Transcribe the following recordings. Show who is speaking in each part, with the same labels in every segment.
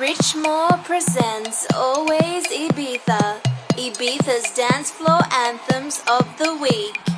Speaker 1: Richmore presents Always Ibiza, Ibiza's dance floor anthems of the week.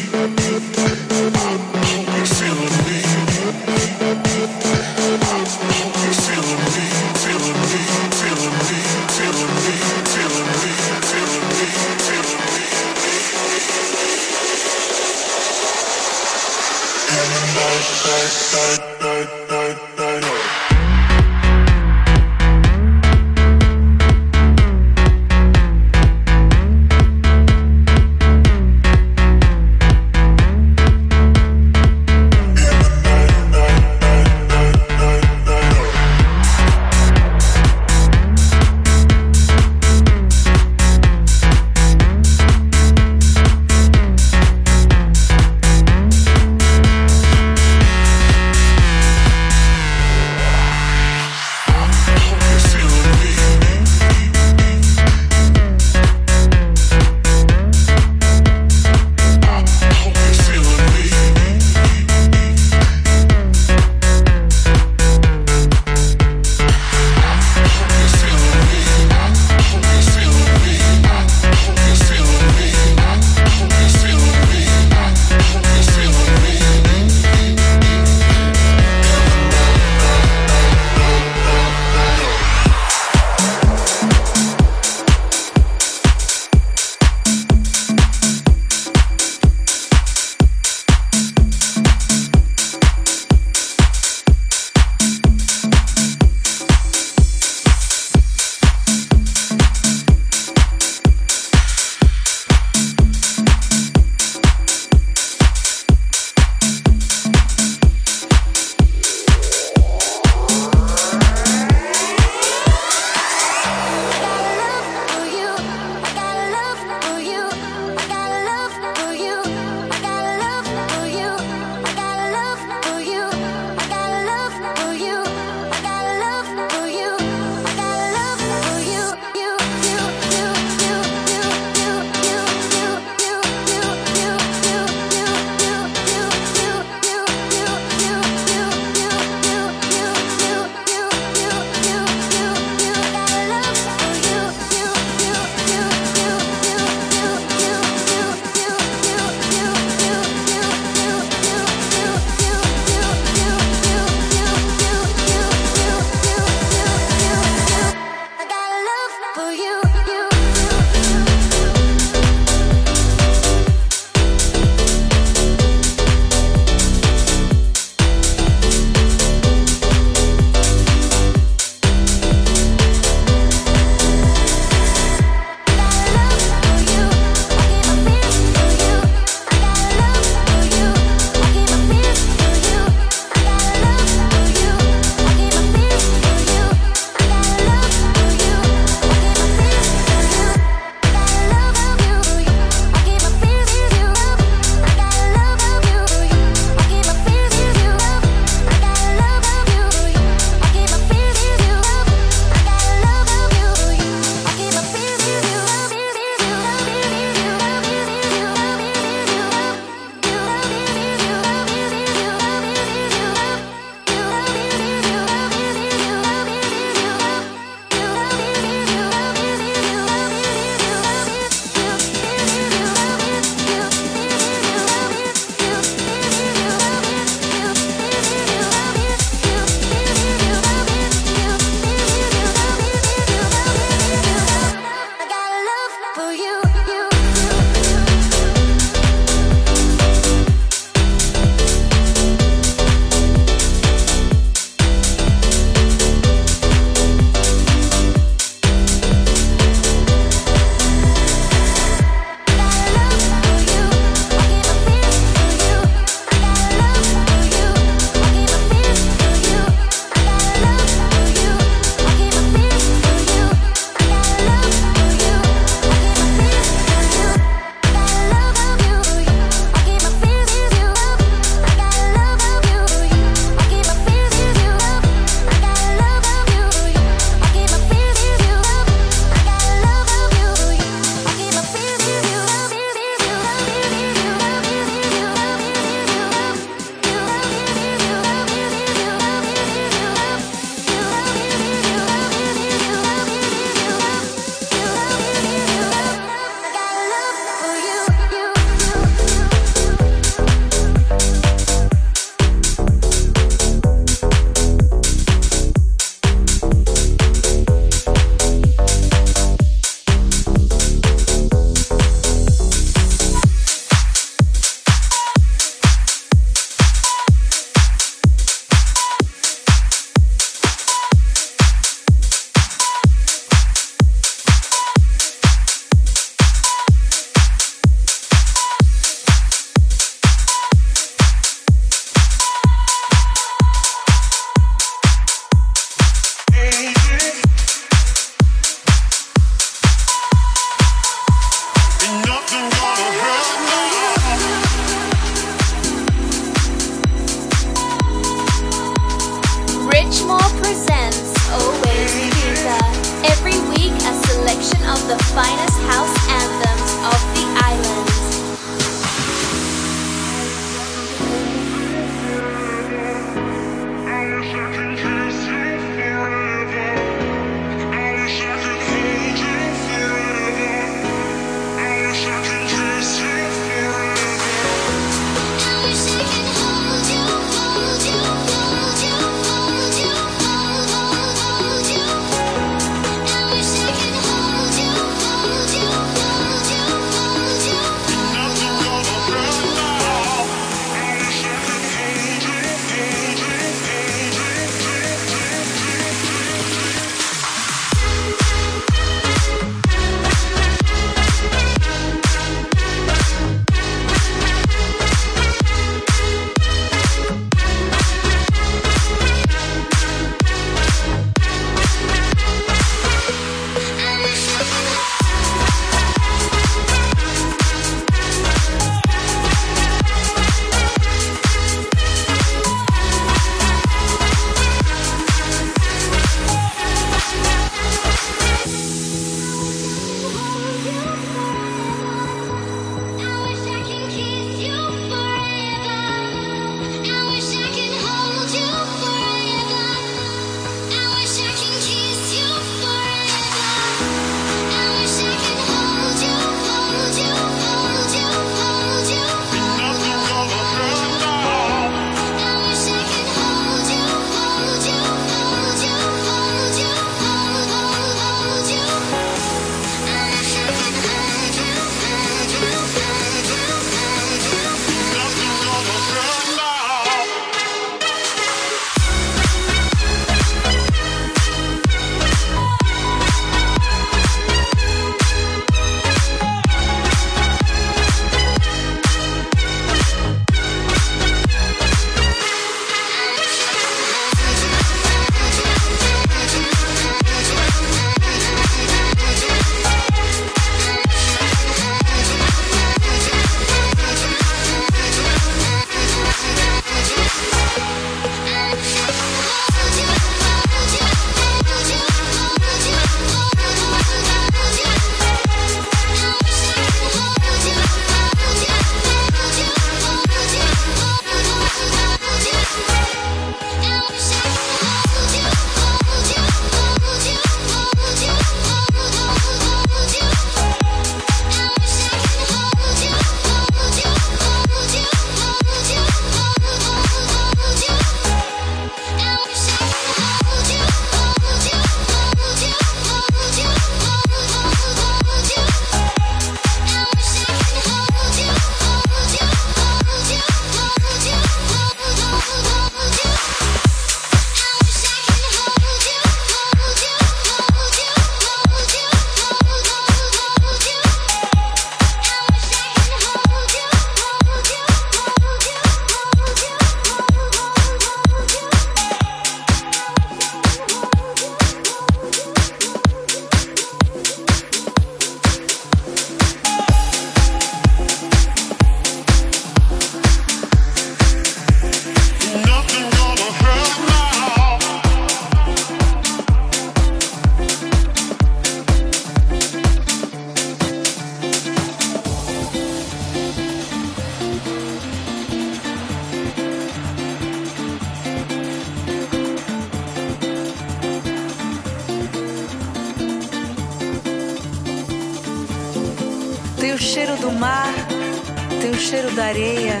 Speaker 2: Cheiro da areia,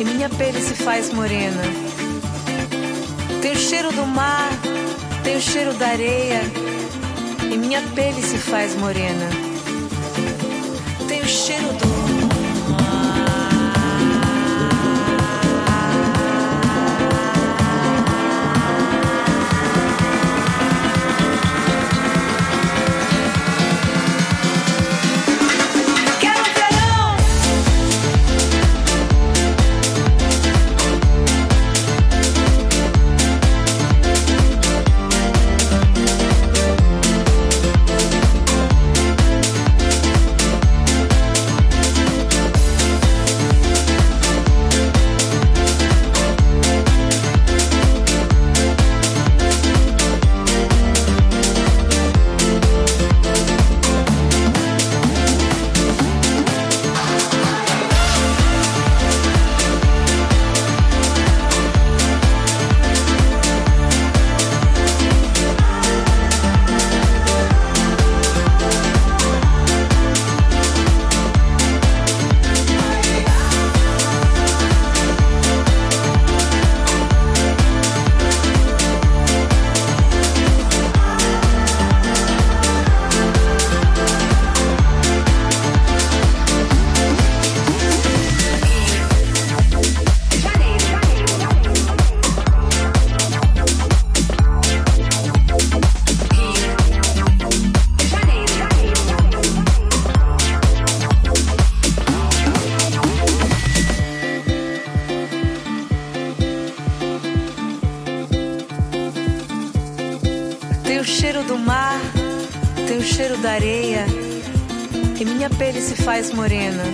Speaker 2: e minha pele se faz morena. Tem o cheiro do mar, tem o cheiro da areia, e minha pele se faz morena. Tem o cheiro do morena.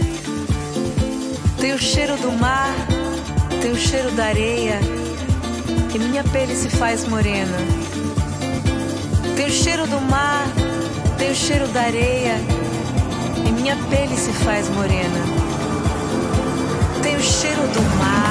Speaker 2: Tem o cheiro do mar, tem o cheiro da areia, e minha pele se faz morena. Tem o cheiro do mar, tem o cheiro da areia, e minha pele se faz morena. Tem o cheiro do mar.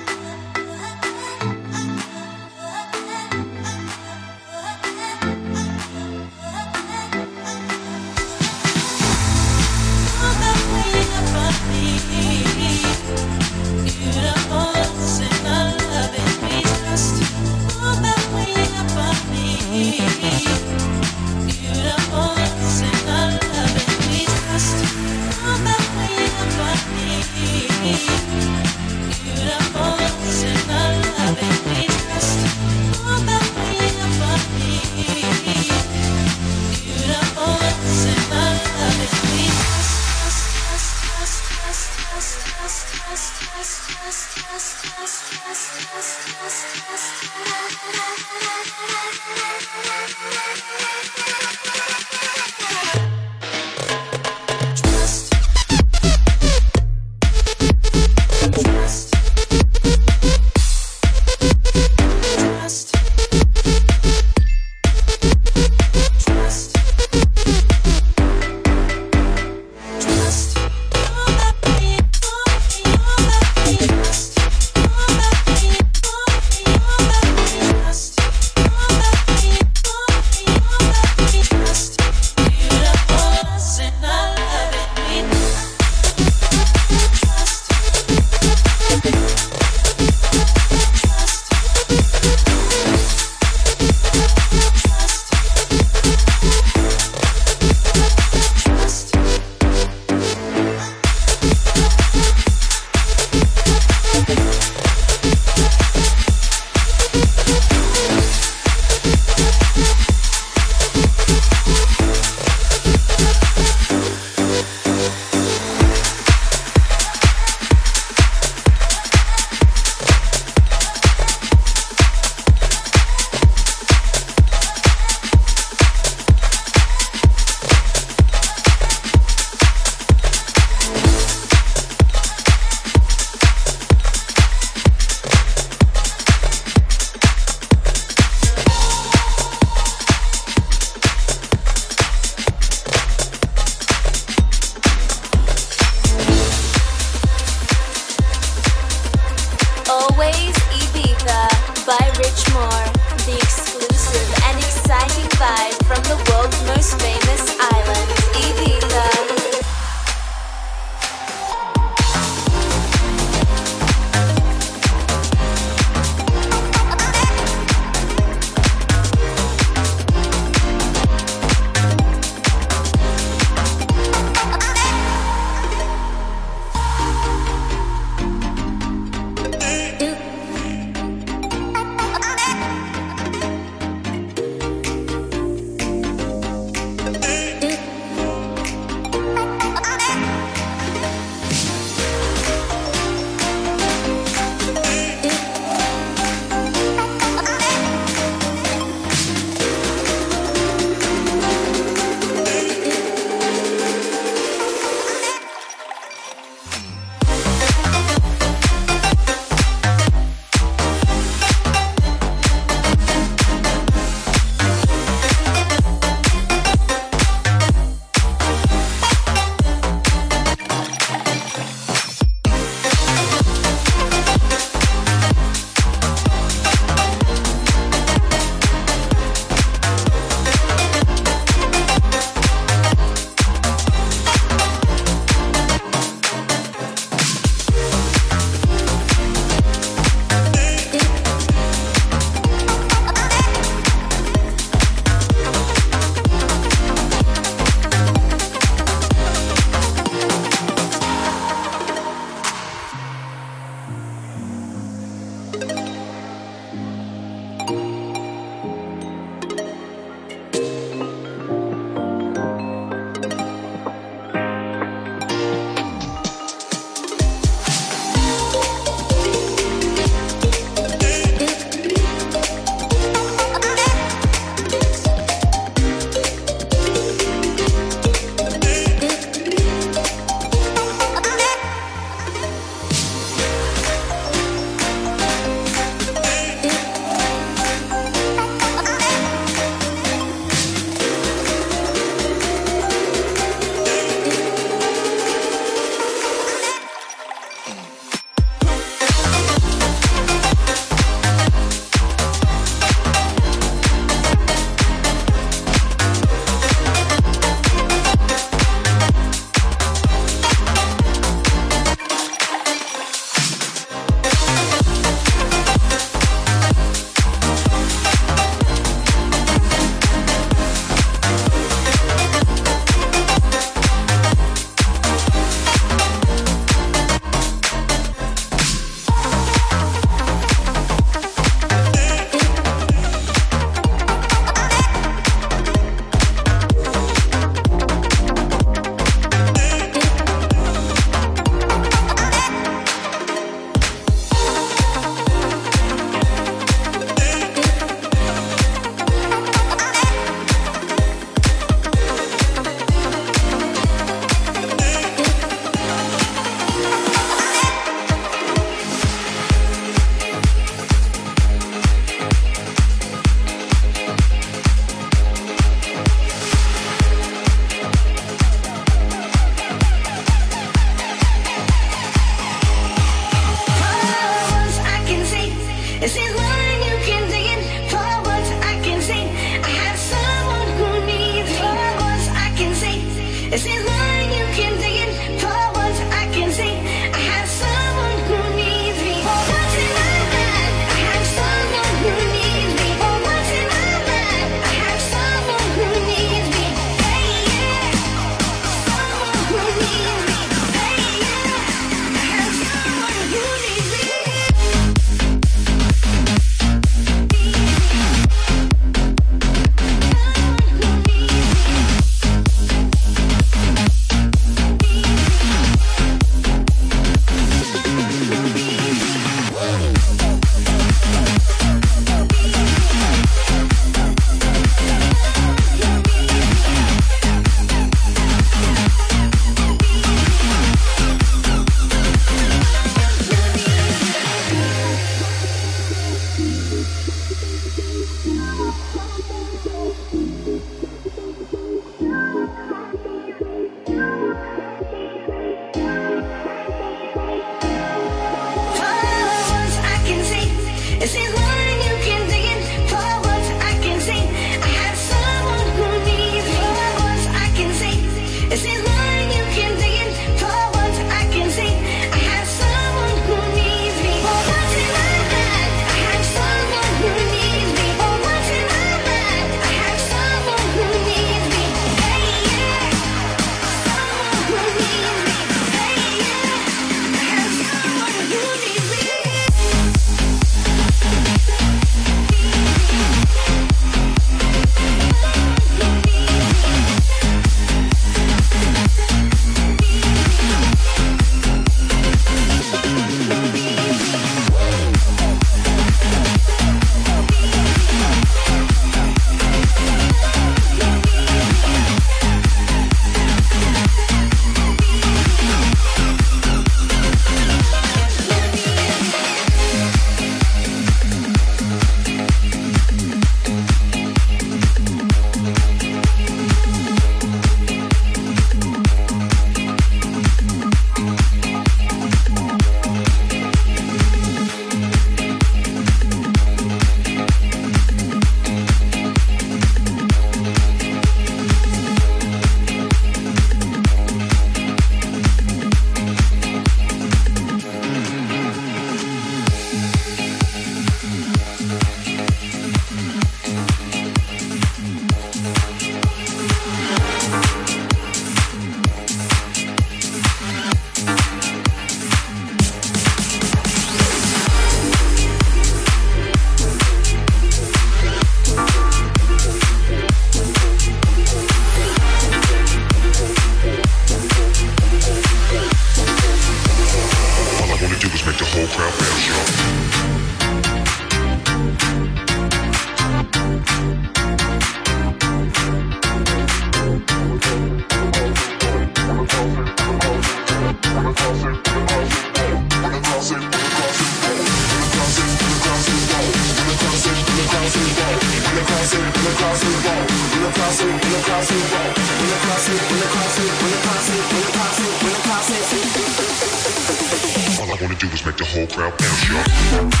Speaker 3: Eu and yourself.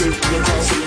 Speaker 3: Sipping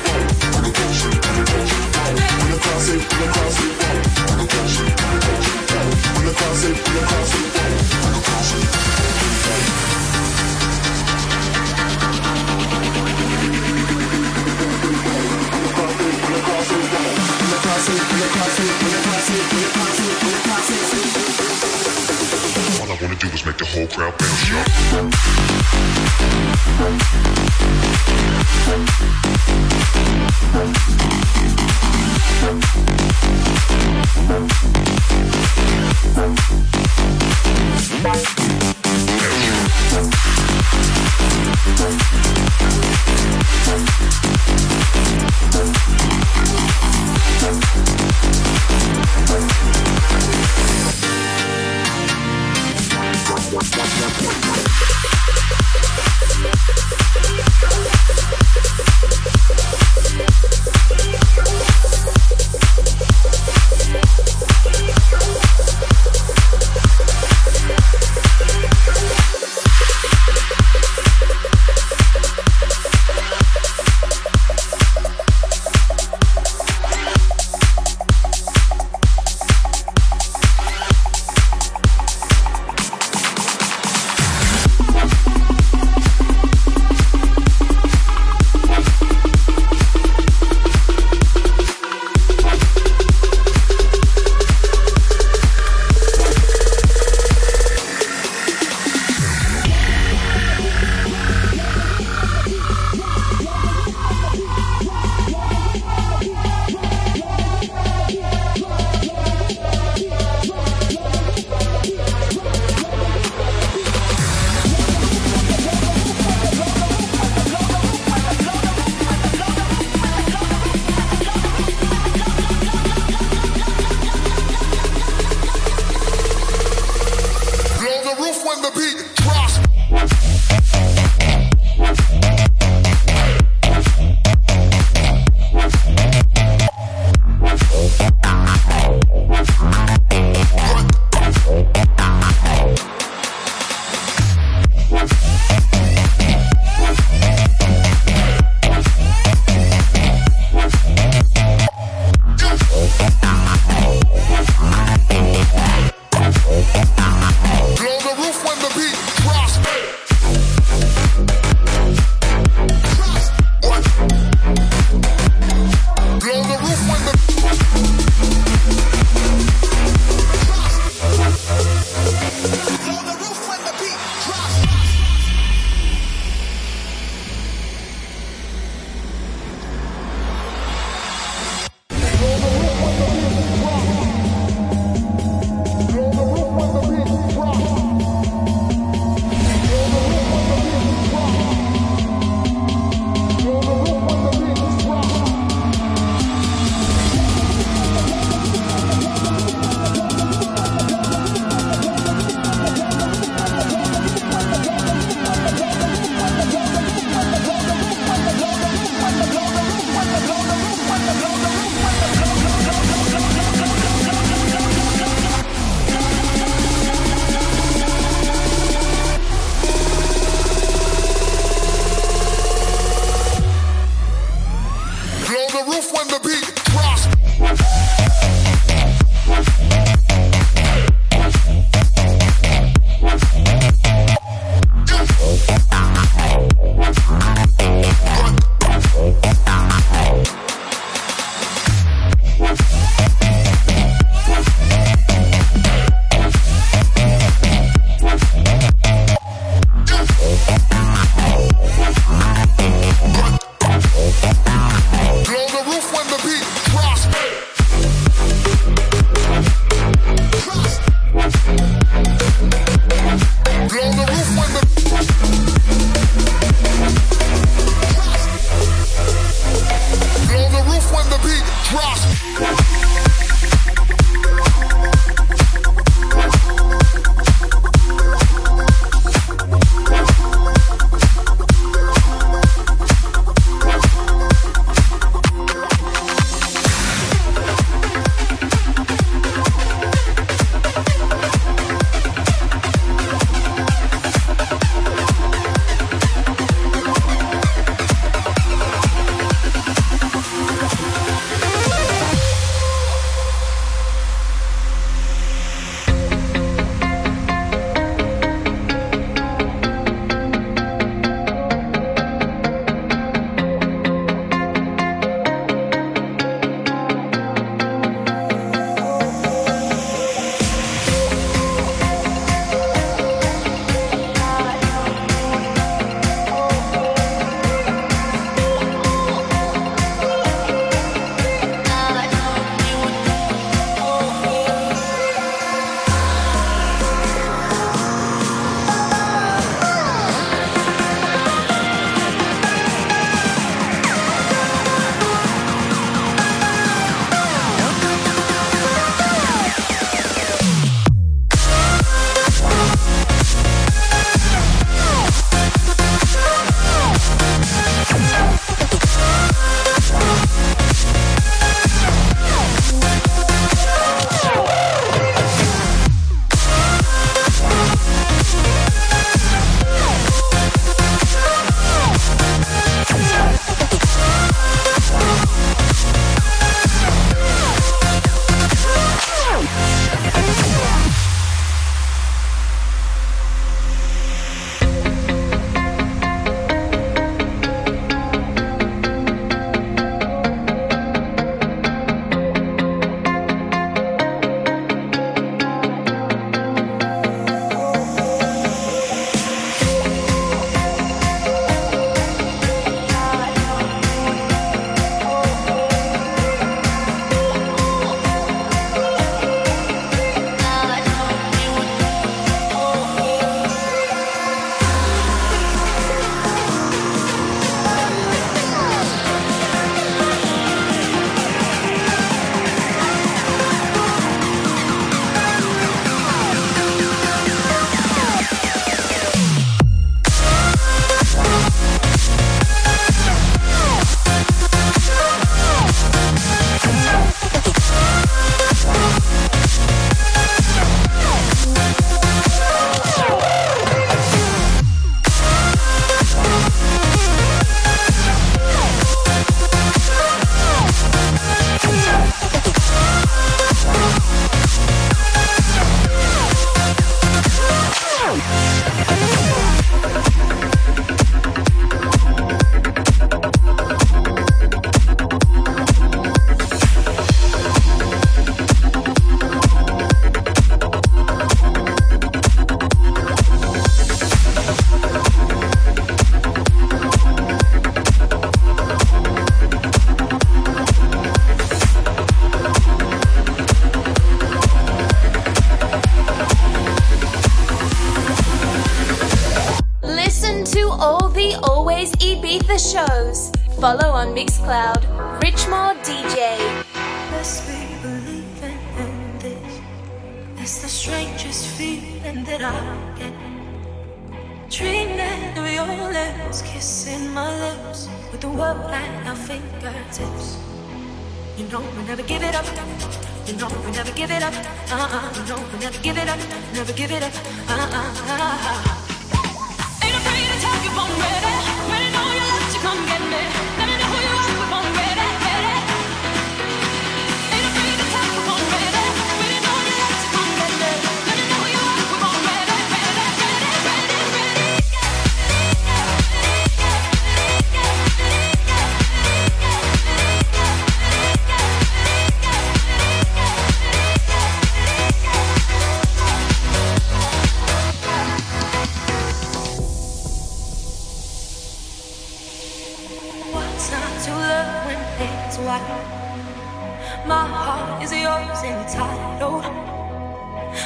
Speaker 3: it's? My heart is yours entitled.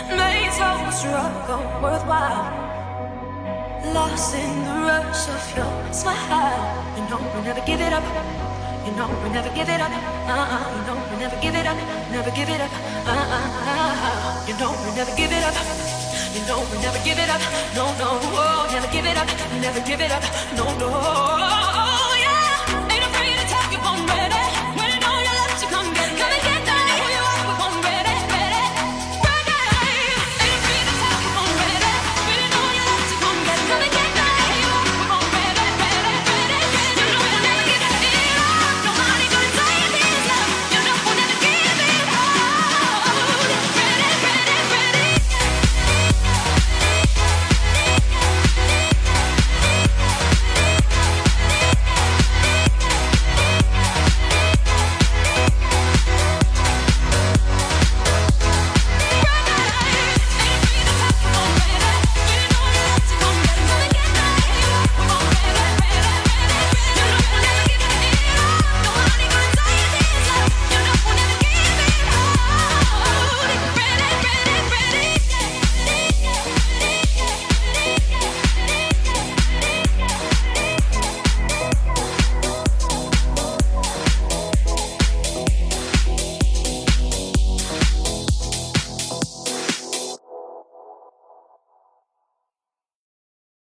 Speaker 3: Made our struggle worthwhile. Lost in the rush of your smile. You know we never give it up. You know we never give it up. Uh-uh. You know we never give it up. Never give it up. Uh-uh. You know we never give it up. You know we never give it up. No, no. Oh, never give it up. Never give it up. No, no.